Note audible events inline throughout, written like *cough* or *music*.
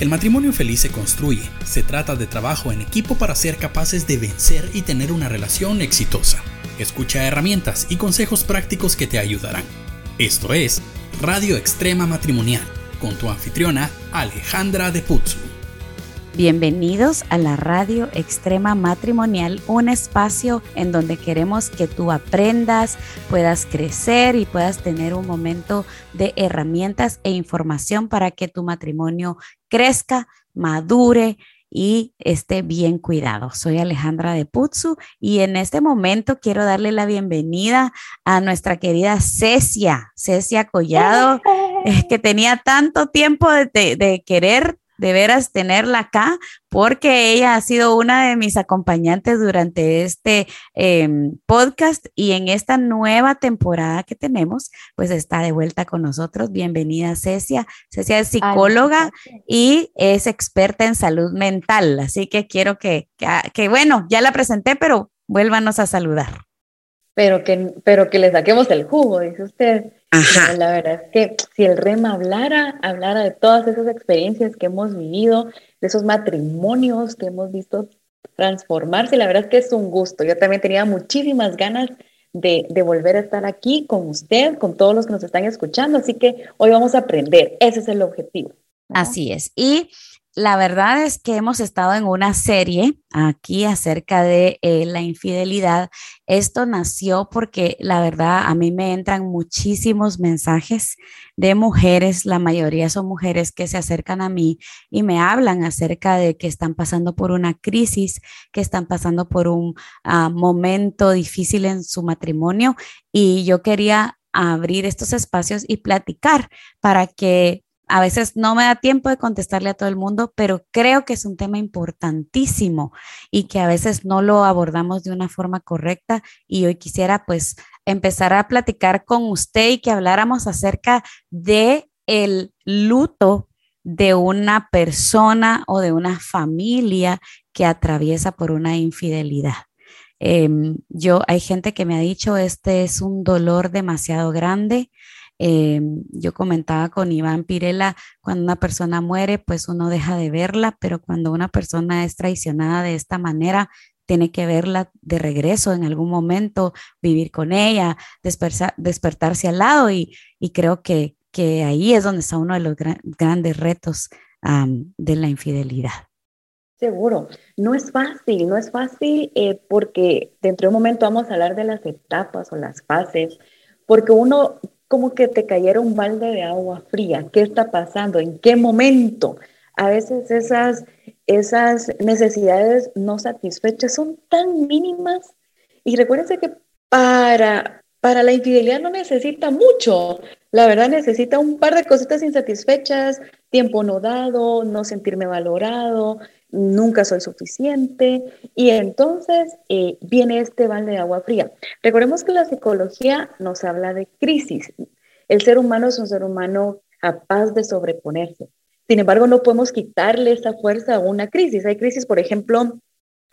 El matrimonio feliz se construye. Se trata de trabajo en equipo para ser capaces de vencer y tener una relación exitosa. Escucha herramientas y consejos prácticos que te ayudarán. Esto es Radio Extrema Matrimonial con tu anfitriona Alejandra de Putzu. Bienvenidos a la Radio Extrema Matrimonial, un espacio en donde queremos que tú aprendas, puedas crecer y puedas tener un momento de herramientas e información para que tu matrimonio crezca, madure y esté bien cuidado. Soy Alejandra de Putzu y en este momento quiero darle la bienvenida a nuestra querida Cecia, Cecia Collado, que tenía tanto tiempo de, de querer de veras tenerla acá porque ella ha sido una de mis acompañantes durante este em, podcast y en esta nueva temporada que tenemos, pues está de vuelta con nosotros. Bienvenida Cecia. Cecia es psicóloga y es experta en salud mental, así que quiero que, que, bueno, ya la presenté, pero vuélvanos a saludar. Pero que, pero que le saquemos el jugo, dice usted. Ajá. La verdad es que si el REMA hablara, hablara de todas esas experiencias que hemos vivido, de esos matrimonios que hemos visto transformarse, la verdad es que es un gusto. Yo también tenía muchísimas ganas de, de, volver a estar aquí con usted, con todos los que nos están escuchando, así que hoy vamos a aprender, ese es el objetivo. Así es. Y la verdad es que hemos estado en una serie aquí acerca de eh, la infidelidad. Esto nació porque la verdad a mí me entran muchísimos mensajes de mujeres, la mayoría son mujeres que se acercan a mí y me hablan acerca de que están pasando por una crisis, que están pasando por un ah, momento difícil en su matrimonio y yo quería abrir estos espacios y platicar para que a veces no me da tiempo de contestarle a todo el mundo, pero creo que es un tema importantísimo y que a veces no lo abordamos de una forma correcta. Y hoy quisiera pues empezar a platicar con usted y que habláramos acerca de el luto de una persona o de una familia que atraviesa por una infidelidad. Em, yo hay gente que me ha dicho este es un dolor demasiado grande eh, yo comentaba con Iván Pirela, cuando una persona muere, pues uno deja de verla, pero cuando una persona es traicionada de esta manera, tiene que verla de regreso en algún momento, vivir con ella, despertarse al lado y, creo que, que, ahí es donde está uno de los grandes retos de la infidelidad. Seguro, no es fácil, no es fácil eh, porque dentro de un momento vamos a hablar de las etapas o las fases, porque uno como que te cayera un balde de agua fría. ¿Qué está pasando? ¿En qué momento? A veces esas, esas necesidades no satisfechas son tan mínimas. Y recuérdense que para, para la infidelidad no necesita mucho. La verdad necesita un par de cositas insatisfechas, tiempo no dado, no sentirme valorado, nunca soy suficiente. Y entonces eh, viene este balde de agua fría. Recordemos que la psicología nos habla de crisis. El ser humano es un ser humano capaz de sobreponerse. Sin embargo, no podemos quitarle esa fuerza a una crisis. Hay crisis, por ejemplo,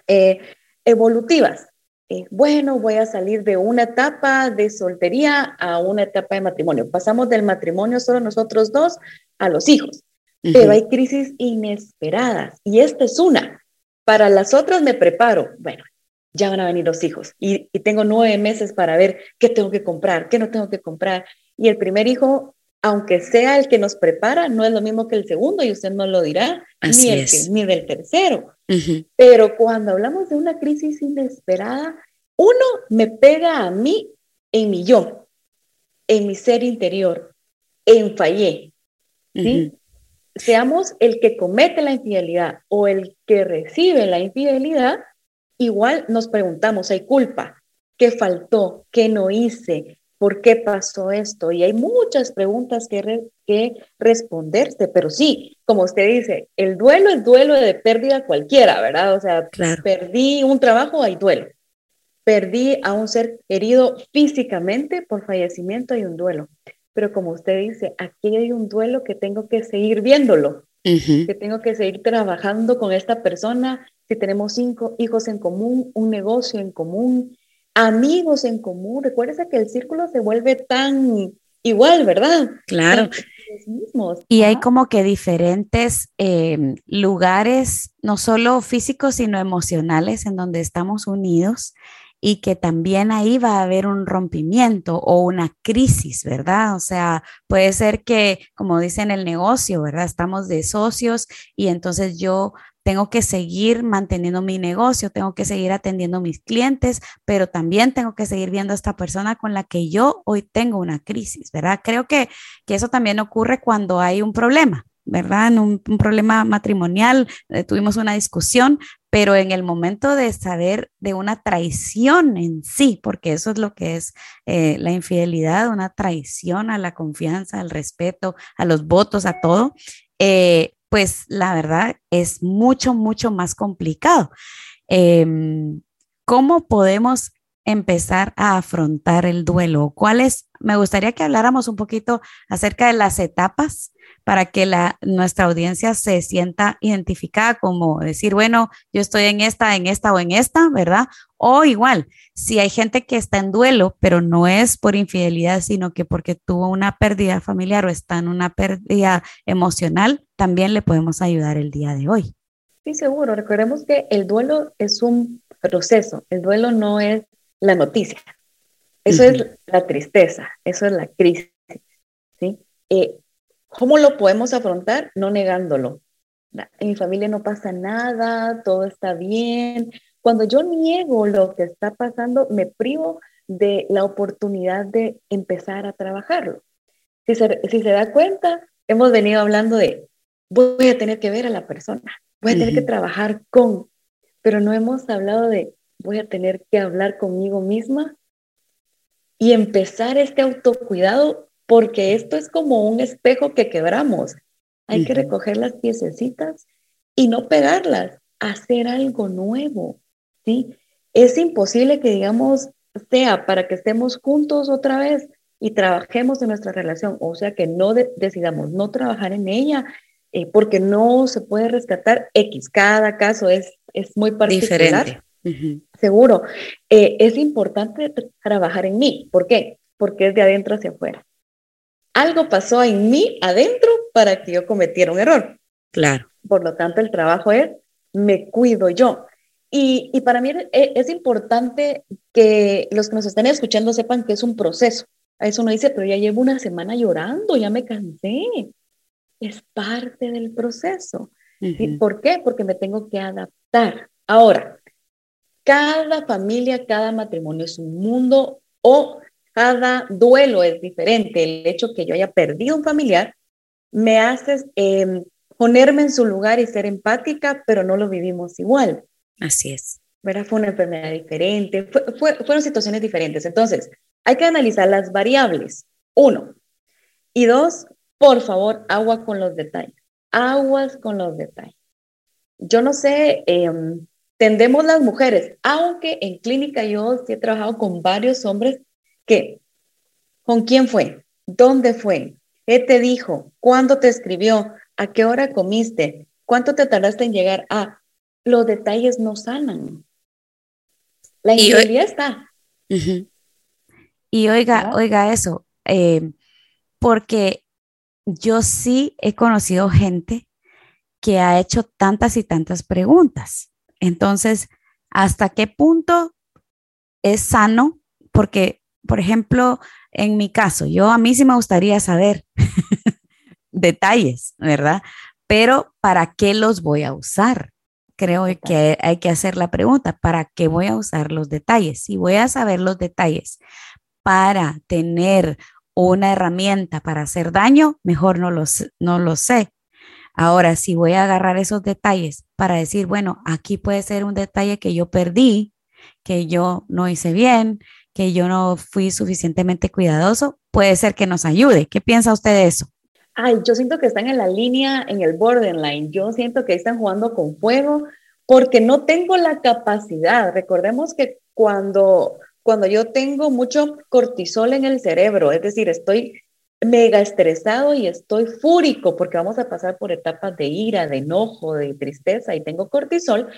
eh, evolutivas. Eh, bueno, voy a salir de una etapa de soltería a una etapa de matrimonio. Pasamos del matrimonio solo nosotros dos a los hijos pero hay crisis inesperadas y esta es una. Para las otras me preparo. Bueno, ya van a venir los hijos y, tengo nueve meses para ver qué tengo que comprar, qué no tengo que comprar. Y el primer hijo, aunque sea el que nos prepara, no es lo mismo que el segundo y usted no lo dirá, ni, el ni del tercero. Pero cuando hablamos de una crisis inesperada, uno me pega a mí en mi yo, en mi ser interior, en fallé. ¿sí? Seamos el que comete la infidelidad o el que recibe la infidelidad, igual nos preguntamos, ¿hay culpa? ¿Qué faltó? ¿Qué no hice? ¿Por qué pasó esto? Y hay muchas preguntas que, que responderse, pero sí, como usted dice, el duelo es duelo de pérdida cualquiera, ¿verdad? O sea, perdí un trabajo, hay duelo. Perdí a un ser querido físicamente por fallecimiento, hay un duelo pero como usted dice, aquí hay un duelo que tengo que seguir viéndolo, que tengo que seguir trabajando con esta persona, si tenemos cinco hijos en común, un negocio en común, amigos en común, recuérdese que el círculo se vuelve tan igual, ¿verdad? Claro. mismos. Y hay como que diferentes em, lugares, no solo físicos, sino emocionales, en donde estamos unidos y que también ahí va a haber un rompimiento o una crisis, ¿verdad? O sea, puede ser que, como dice en el negocio, ¿verdad? Estamos de socios y entonces yo tengo que seguir manteniendo mi negocio, tengo que seguir atendiendo a mis clientes, pero también tengo que seguir viendo a esta persona con la que yo hoy tengo una crisis, ¿verdad? Creo que, que eso también ocurre cuando hay un problema, ¿verdad? En un, problema matrimonial, eh, tuvimos una discusión, pero en el momento de saber de una traición en sí, porque eso es lo que es eh, la infidelidad, una traición a la confianza, al respeto, a los votos, a todo, eh, pues la verdad es mucho, mucho más complicado. Em, ¿Cómo podemos empezar a afrontar el duelo? ¿Cuáles? Me gustaría que habláramos un poquito acerca de las etapas para que la, nuestra audiencia se sienta identificada como decir, bueno, yo estoy en esta, en esta o en esta, ¿verdad? O igual, si hay gente que está en duelo, pero no es por infidelidad, sino que porque tuvo una pérdida familiar o está en una pérdida emocional, también le podemos ayudar el día de hoy. Sí, seguro. Recordemos que el duelo es un proceso. El duelo no es la noticia. Eso es la tristeza, eso es la crisis. ¿sí? Eh, ¿Cómo lo podemos afrontar? No negándolo. En mi familia no pasa nada, todo está bien. Cuando yo niego lo que está pasando, me privo de la oportunidad de empezar a trabajarlo. Si se, si se da cuenta, hemos venido hablando de voy a tener que ver a la persona, voy a tener que trabajar con, pero no hemos hablado de voy a tener que hablar conmigo misma y empezar este autocuidado porque esto es como un espejo que quebramos. Hay que recoger las piececitas y no pegarlas, hacer algo nuevo, ¿sí? Es imposible que digamos sea para que estemos juntos otra vez y trabajemos en nuestra relación, o sea que no decidamos no trabajar en ella eh, porque no se puede rescatar X, cada caso es, es muy particular. Diferente. Seguro. Eh, es importante trabajar en mí. ¿Por qué? Porque es de adentro hacia afuera. Algo pasó en mí adentro para que yo cometiera un error. Claro. Por lo tanto, el trabajo es, me cuido yo. Y, y para mí es, es, importante que los que nos estén escuchando sepan que es un proceso. A eso uno dice, pero ya llevo una semana llorando, ya me cansé. Es parte del proceso. ¿Y ¿Por qué? Porque me tengo que adaptar. Ahora, cada familia, cada matrimonio es un mundo o cada duelo es diferente. El hecho que yo haya perdido un familiar me hace em, ponerme en su lugar y ser empática, pero no lo vivimos igual. Así es. ¿verdad? Fue una enfermedad diferente, fueron situaciones diferentes. Entonces, hay que analizar las variables. Uno. Y dos, por favor, agua con los detalles. Aguas con los detalles. Yo no sé, eh, tendemos las mujeres, aunque en clínica yo sí he trabajado con varios hombres que, ¿con quién fue? ¿Dónde fue? ¿Qué te dijo? ¿Cuándo te escribió? ¿A qué hora comiste? ¿Cuánto te tardaste en llegar? Ah, los detalles no sanan. La infidelidad está. Y oiga, oiga eso, eh, porque yo sí he conocido gente que ha hecho tantas y tantas preguntas. Entonces, ¿hasta qué punto es sano? Porque, por ejemplo, en mi caso, yo a mí sí me gustaría saber *laughs* detalles, ¿verdad? Pero ¿para qué los voy a usar? Creo que hay que hacer la pregunta, ¿para qué voy a usar los detalles? Si voy a saber los detalles para tener una herramienta para hacer daño, mejor no los, no lo sé. Ahora, si voy a agarrar esos detalles para decir, bueno, aquí puede ser un detalle que yo perdí, que yo no hice bien, que yo no fui suficientemente cuidadoso, puede ser que nos ayude. ¿Qué piensa usted de eso? Ay, yo siento que están en la línea, en el borderline. Yo siento que están jugando con fuego porque no tengo la capacidad. Recordemos que cuando, cuando yo tengo mucho cortisol en el cerebro, es decir, estoy mega estresado y estoy fúrico porque vamos a pasar por etapas de ira, de enojo, de tristeza y tengo cortisol,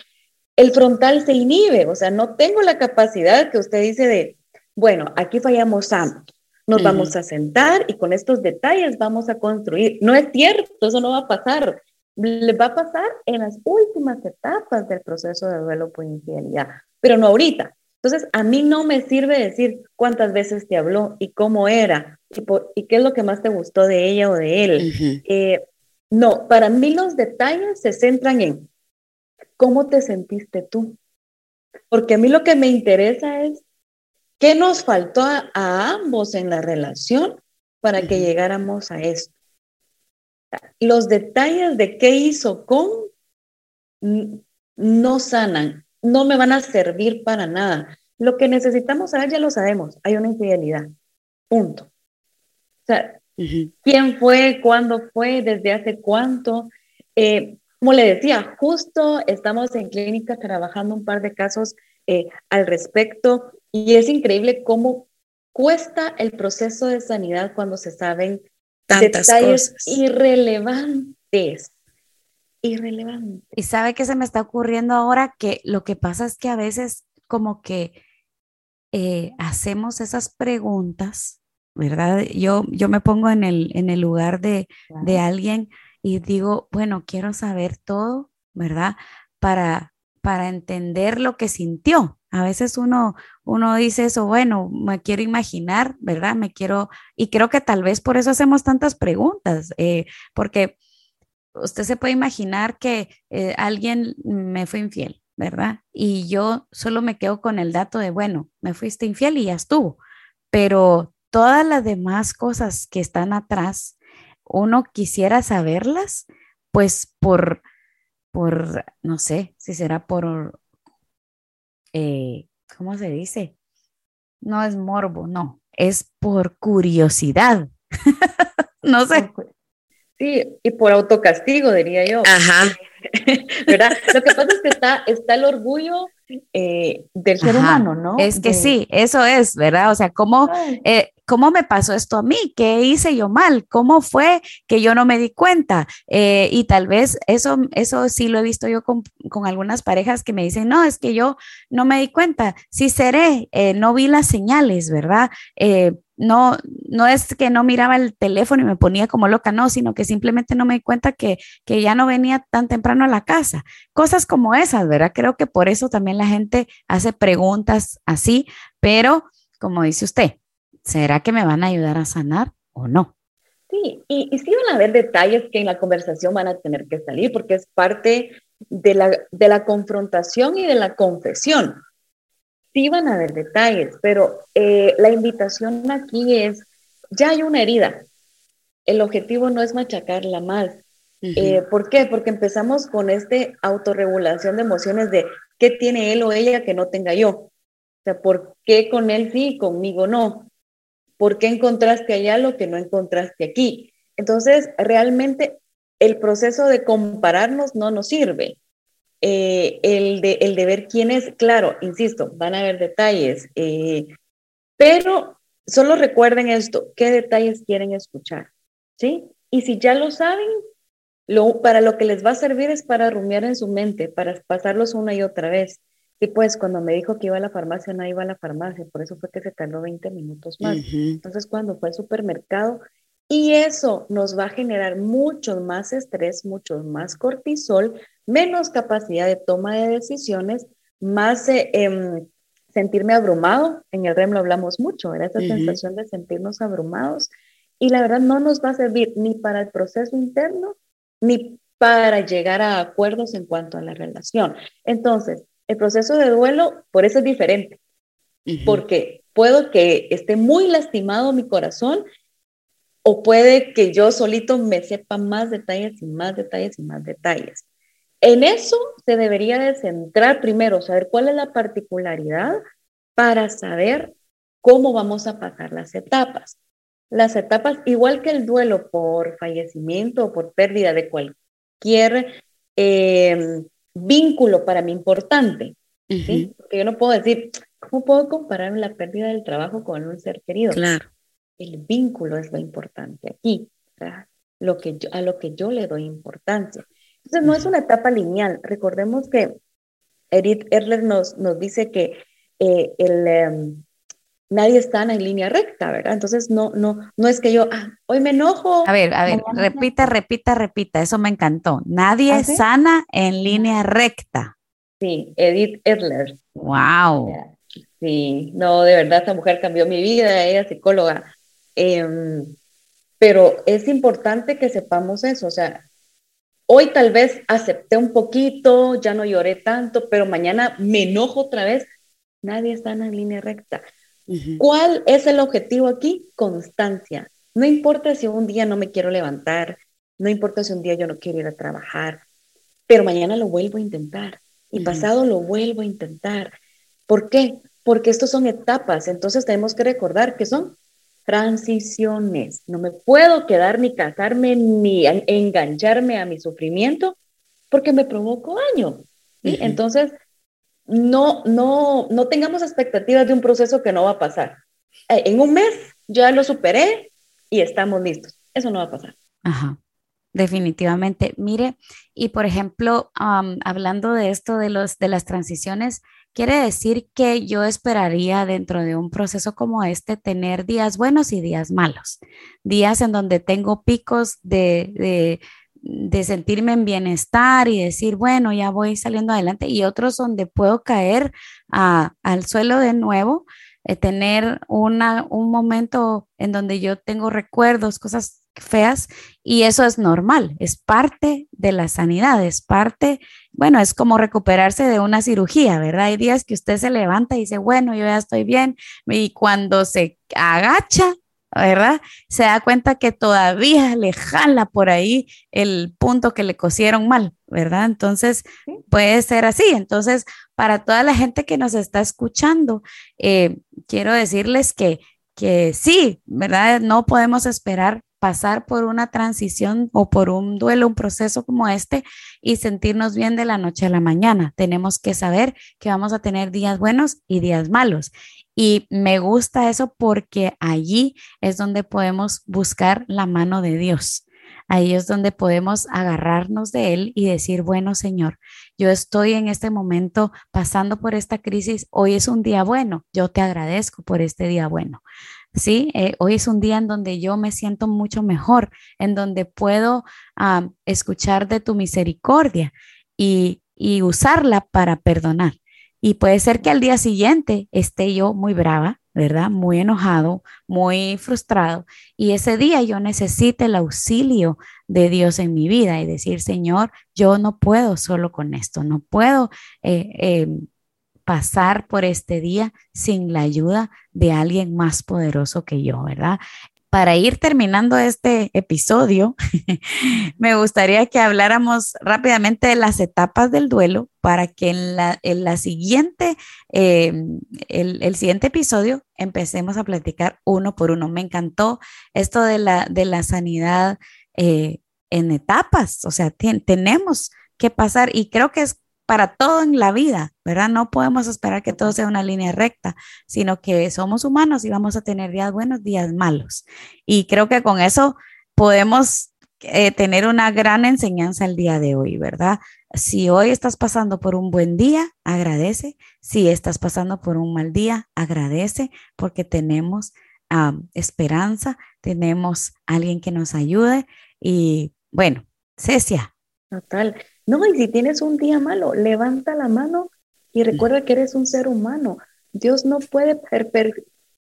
el frontal se inhibe, o sea, no tengo la capacidad que usted dice de, bueno, aquí fallamos Sam, nos vamos a sentar y con estos detalles vamos a construir. No es cierto, eso no va a pasar. Le va a pasar en las últimas etapas del proceso de duelo por infidelidad, pero no ahorita. Entonces, a mí no me sirve decir cuántas veces te habló y cómo era y, qué es lo que más te gustó de ella o de él. Eh, no, para mí los detalles se centran en cómo te sentiste tú. Porque a mí lo que me interesa es qué nos faltó a, ambos en la relación para que llegáramos a esto. Los detalles de qué hizo con no sanan, no me van a servir para nada. Lo que necesitamos saber ya lo sabemos, hay una infidelidad. Punto. O sea, quién fue, cuándo fue, desde hace cuánto. Eh, como le decía, justo estamos en clínica trabajando un par de casos eh, al respecto y es increíble cómo cuesta el proceso de sanidad cuando se saben Tantas detalles irrelevantes. Irrelevantes. Y sabe que se me está ocurriendo ahora que lo que pasa es que a veces como que eh, hacemos esas preguntas, ¿verdad? Yo, yo me pongo en el, en el lugar de, de alguien y digo, bueno, quiero saber todo, ¿verdad? Para, para entender lo que sintió. A veces uno, uno dice eso, bueno, me quiero imaginar, ¿verdad? Me quiero, y creo que tal vez por eso hacemos tantas preguntas, eh, porque usted se puede imaginar que eh, alguien me fue infiel, ¿verdad? Y yo solo me quedo con el dato de, bueno, me fuiste infiel y ya estuvo, pero todas las demás cosas que están atrás, uno quisiera saberlas, pues por, por, no sé, si será por, eh, ¿cómo se dice? No es morbo, no, es por curiosidad. *laughs* no sé. Sí, y por autocastigo, diría yo. Ajá. *laughs* ¿Verdad? Lo que pasa es que está, está el orgullo eh, del ser humano, ¿no? Es que sí, eso es, ¿verdad? O sea, ¿cómo, eh, ¿cómo me pasó esto a mí? ¿Qué hice yo mal? ¿Cómo fue que yo no me di cuenta? Eh, y tal vez eso, eso sí lo he visto yo con, con, algunas parejas que me dicen, no, es que yo no me di cuenta, sí seré, no vi las señales, ¿verdad? no, no es que no miraba el teléfono y me ponía como loca, no, sino que simplemente no me di cuenta que, que ya no venía tan temprano a la casa. Cosas como esas, ¿verdad? Creo que por eso también la gente hace preguntas así, pero como dice usted, ¿será que me van a ayudar a sanar o no? Sí, y, y sí van a haber detalles que en la conversación van a tener que salir porque es parte de la, de la confrontación y de la confesión sí van a haber detalles, pero eh, la invitación aquí es, ya hay una herida. El objetivo no es machacarla más. Eh, ¿Por qué? Porque empezamos con este autorregulación de emociones de qué tiene él o ella que no tenga yo. O sea, ¿por qué con él sí y conmigo no? ¿Por qué encontraste allá lo que no encontraste aquí? Entonces, realmente el proceso de compararnos no nos sirve. Eh, el, de, ver quién es, claro, insisto, van a haber detalles, eh, pero solo recuerden esto, qué detalles quieren escuchar, ¿sí? Y si ya lo saben, para lo que les va a servir es para rumiar en su mente, para pasarlos una y otra vez. Y pues cuando me dijo que iba a la farmacia, no iba a la farmacia, por eso fue que se tardó 20 minutos más. Entonces cuando fue al supermercado, y eso nos va a generar mucho más estrés, mucho más cortisol, menos capacidad de toma de decisiones, más eh, em, sentirme abrumado. En el REM lo hablamos mucho, era esa sensación de sentirnos abrumados. Y la verdad no nos va a servir ni para el proceso interno, ni para llegar a acuerdos en cuanto a la relación. Entonces, el proceso de duelo, por eso es diferente, porque puedo que esté muy lastimado mi corazón o puede que yo solito me sepa más detalles y más detalles y más detalles. En eso se debería de centrar primero, saber cuál es la particularidad para saber cómo vamos a pasar las etapas. Las etapas, igual que el duelo por fallecimiento o por pérdida de cualquier em, vínculo para mí importante, Porque yo no puedo decir, ¿cómo puedo comparar la pérdida del trabajo con un ser querido? Claro el vínculo es lo importante aquí, lo que a lo que yo le doy importancia. Entonces, no es una etapa lineal. Recordemos que Edith Erler nos, nos dice que eh, el, em, nadie está en línea recta, ¿verdad? Entonces, no, no, no es que yo, ah, hoy me enojo. A ver, a ver, repita, repita, repita, eso me encantó. Nadie ¿Ah, sana en línea recta. Sí, Edith Edler. Wow. Sí, no, de verdad, esta mujer cambió mi vida, ella es psicóloga. Em, pero es importante que sepamos eso, o sea, hoy tal vez acepté un poquito, ya no lloré tanto, pero mañana me enojo otra vez. Nadie está en línea recta. ¿Cuál es el objetivo aquí? Constancia. No importa si un día no me quiero levantar, no importa si un día yo no quiero ir a trabajar, pero mañana lo vuelvo a intentar y pasado lo vuelvo a intentar. ¿Por qué? Porque estos son etapas, entonces tenemos que recordar que son transiciones. No me puedo quedar ni casarme ni engancharme a mi sufrimiento porque me provoco daño. Entonces, no, no, no tengamos expectativas de un proceso que no va a pasar. Eh, en un mes ya lo superé y estamos listos. Eso no va a pasar. Ajá. Definitivamente. Mire, y por ejemplo, hablando de esto de, los, de las transiciones, quiere decir que yo esperaría dentro de un proceso como este tener días buenos y días malos, días en donde tengo picos de, de, sentirme en bienestar y decir, bueno, ya voy saliendo adelante, y otros donde puedo caer al suelo de nuevo, eh, tener una, un momento en donde yo tengo recuerdos, cosas feas y eso es normal, es parte de la sanidad, es parte, bueno, es como recuperarse de una cirugía, ¿verdad? Hay días que usted se levanta y dice, bueno, yo ya estoy bien y cuando se agacha, ¿verdad? Se da cuenta que todavía le jala por ahí el punto que le cosieron mal, ¿verdad? Entonces, puede ser así. Entonces, para toda la gente que nos está escuchando, eh, quiero decirles que, que sí, ¿verdad? No podemos esperar pasar por una transición o por un duelo, un proceso como este y sentirnos bien de la noche a la mañana. Tenemos que saber que vamos a tener días buenos y días malos. Y me gusta eso porque allí es donde podemos buscar la mano de Dios. Ahí es donde podemos agarrarnos de Él y decir, bueno, Señor, yo estoy en este momento pasando por esta crisis, hoy es un día bueno, yo te agradezco por este día bueno. ¿sí? Eh, hoy es un día en donde yo me siento mucho mejor, en donde puedo escuchar de tu misericordia y, y usarla para perdonar. Y puede ser que al día siguiente esté yo muy brava, ¿verdad? Muy enojado, muy frustrado. Y ese día yo necesite el auxilio de Dios en mi vida y decir, Señor, yo no puedo solo con esto, no puedo eh, em, pasar por este día sin la ayuda de alguien más poderoso que yo, ¿verdad? Para ir terminando este episodio, *laughs* me gustaría que habláramos rápidamente de las etapas del duelo para que en la, en la siguiente, em, el, siguiente episodio empecemos a platicar uno por uno. Me encantó esto de la, de la sanidad eh, en etapas, o sea, tenemos que pasar y creo que es para todo en la vida, ¿verdad? No podemos esperar que todo sea una línea recta, sino que somos humanos y vamos a tener días buenos, días malos. Y creo que con eso podemos eh, tener una gran enseñanza el día de hoy, ¿verdad? Si hoy estás pasando por un buen día, agradece. Si estás pasando por un mal día, agradece porque tenemos esperanza, tenemos alguien que nos ayude. Y bueno, Cecia. Total. No, y si tienes un día malo, levanta la mano y recuerda que eres un ser humano. Dios no puede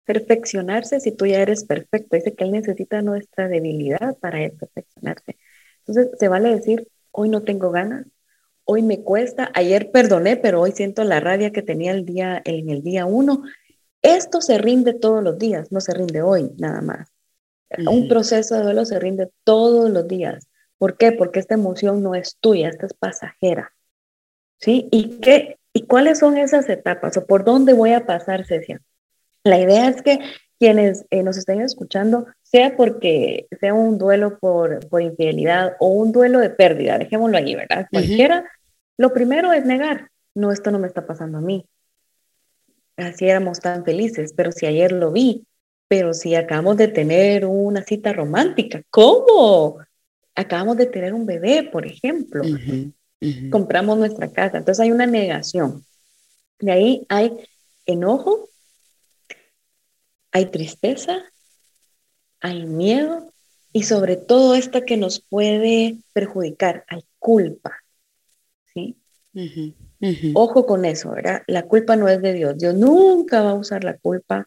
perfeccionarse si tú ya eres perfecto. Dice que Él necesita nuestra debilidad para Él perfeccionarse. Entonces, se vale decir, hoy no tengo ganas, hoy me cuesta, ayer perdoné, pero hoy siento la rabia que tenía el día, en el día uno. Esto se rinde todos los días, no se rinde hoy nada más. Un proceso de duelo se rinde todos los días. ¿Por qué? Porque esta emoción no es tuya, esta es pasajera. ¿Sí? ¿Y, qué, ¿Y cuáles son esas etapas o por dónde voy a pasar, Cecia? La idea es que quienes eh, nos estén escuchando, sea porque sea un duelo por, por, infidelidad o un duelo de pérdida, dejémoslo allí, ¿verdad? Cualquiera, lo primero es negar, no, esto no me está pasando a mí. Así éramos tan felices, pero si ayer lo vi, pero si acabamos de tener una cita romántica, ¿cómo? Acabamos de tener un bebé, por ejemplo, compramos nuestra casa, entonces hay una negación. De ahí hay enojo, hay tristeza, hay miedo y sobre todo esta que nos puede perjudicar, hay culpa. ¿sí? Ojo con eso, ¿verdad? La culpa no es de Dios. Dios nunca va a usar la culpa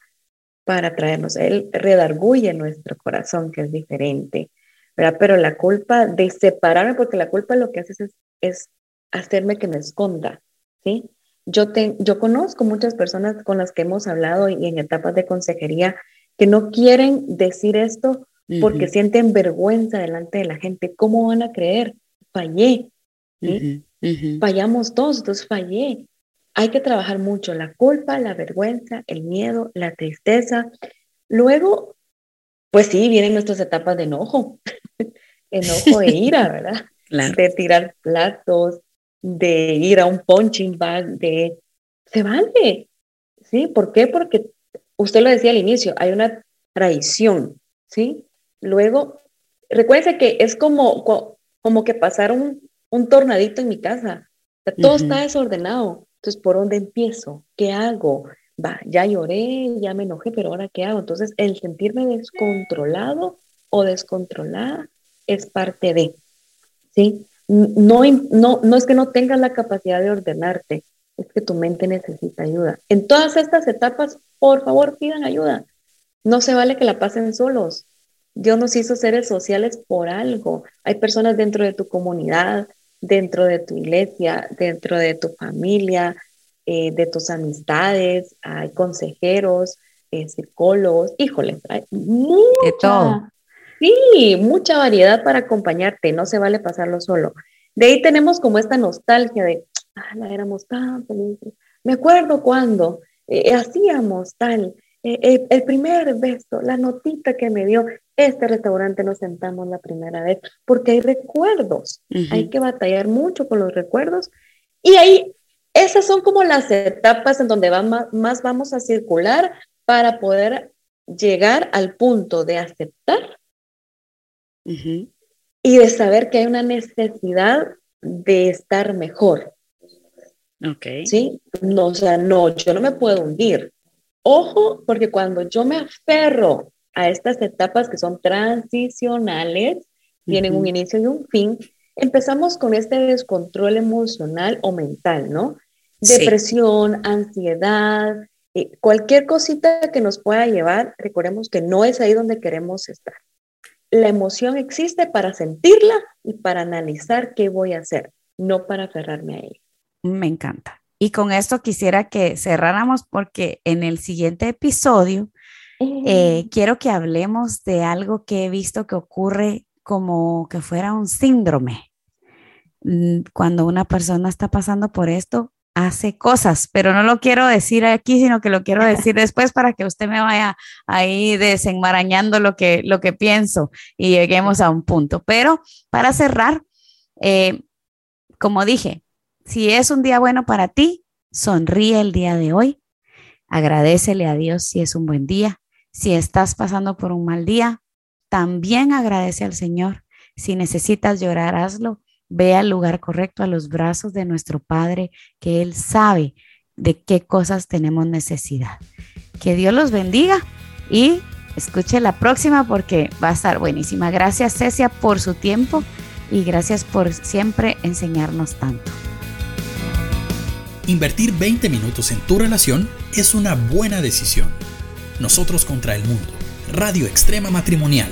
para traernos. Él redarguye nuestro corazón, que es diferente, ¿verdad? Pero la culpa de separarme, porque la culpa lo que hace es, es hacerme que me esconda, ¿sí? Yo, te, yo conozco muchas personas con las que hemos hablado y en etapas de consejería que no quieren decir esto porque sienten vergüenza delante de la gente. ¿Cómo van a creer? Fallé. Fallamos todos, entonces fallé. Hay que trabajar mucho la culpa, la vergüenza, el miedo, la tristeza. Luego, pues sí, vienen nuestras etapas de enojo, enojo e ira, ¿verdad? *laughs* De tirar platos, de ir a un punching bag, de... Se vale, ¿sí? ¿Por qué? Porque usted lo decía al inicio, hay una traición, ¿sí? Luego, recuerde que es como, como que pasaron un, tornadito en mi casa. todo está desordenado. Entonces, ¿por dónde empiezo? ¿Qué hago? Va, ya lloré, ya me enojé, pero ahora ¿qué hago? Entonces, el sentirme descontrolado o descontrolada es parte de, ¿sí? No, no, no es que no tengas la capacidad de ordenarte, es que tu mente necesita ayuda. En todas estas etapas, por favor, pidan ayuda. No se vale que la pasen solos. Dios nos hizo seres sociales por algo. Hay personas dentro de tu comunidad, dentro de tu iglesia, dentro de tu familia, eh, de tus amistades, hay consejeros, eh, psicólogos, híjole, hay mucha, Sí, mucha variedad para acompañarte, no se vale pasarlo solo. De ahí tenemos como esta nostalgia de, ah, éramos tan felices. Me acuerdo cuando eh, hacíamos tal, el primer beso, la notita que me dio, este restaurante nos sentamos la primera vez, porque hay recuerdos, hay que batallar mucho con los recuerdos. Y ahí, esas son como las etapas en donde más, vamos a circular para poder llegar al punto de aceptar y de saber que hay una necesidad de estar mejor. Ok. ¿Sí? No, o sea, no, yo no me puedo hundir. Ojo, porque cuando yo me aferro a estas etapas que son transicionales, tienen un inicio y un fin, empezamos con este descontrol emocional o mental, ¿no? Depresión, ansiedad, eh, cualquier cosita que nos pueda llevar, recordemos que no es ahí donde queremos estar. La emoción existe para sentirla y para analizar qué voy a hacer, no para aferrarme a ella. Me encanta. Y con esto quisiera que cerráramos porque en el siguiente episodio eh, quiero que hablemos de algo que he visto que ocurre como que fuera un síndrome. Mm, cuando una persona está pasando por esto, hace cosas, pero no lo quiero decir aquí, sino que lo quiero decir *laughs* después para que usted me vaya ahí desenmarañando lo que, lo que pienso y lleguemos a un punto. Pero para cerrar, eh, como dije, si es un día bueno para ti, sonríe el día de hoy, agradecele a Dios si es un buen día, si estás pasando por un mal día, también agradece al Señor. Si necesitas llorar, hazlo. Ve al lugar correcto, a los brazos de nuestro Padre, que Él sabe de qué cosas tenemos necesidad. Que Dios los bendiga y escuche la próxima porque va a estar buenísima. Gracias Cecia por su tiempo y gracias por siempre enseñarnos tanto. Invertir 20 minutos en tu relación es una buena decisión. Nosotros contra el mundo. Radio Extrema Matrimonial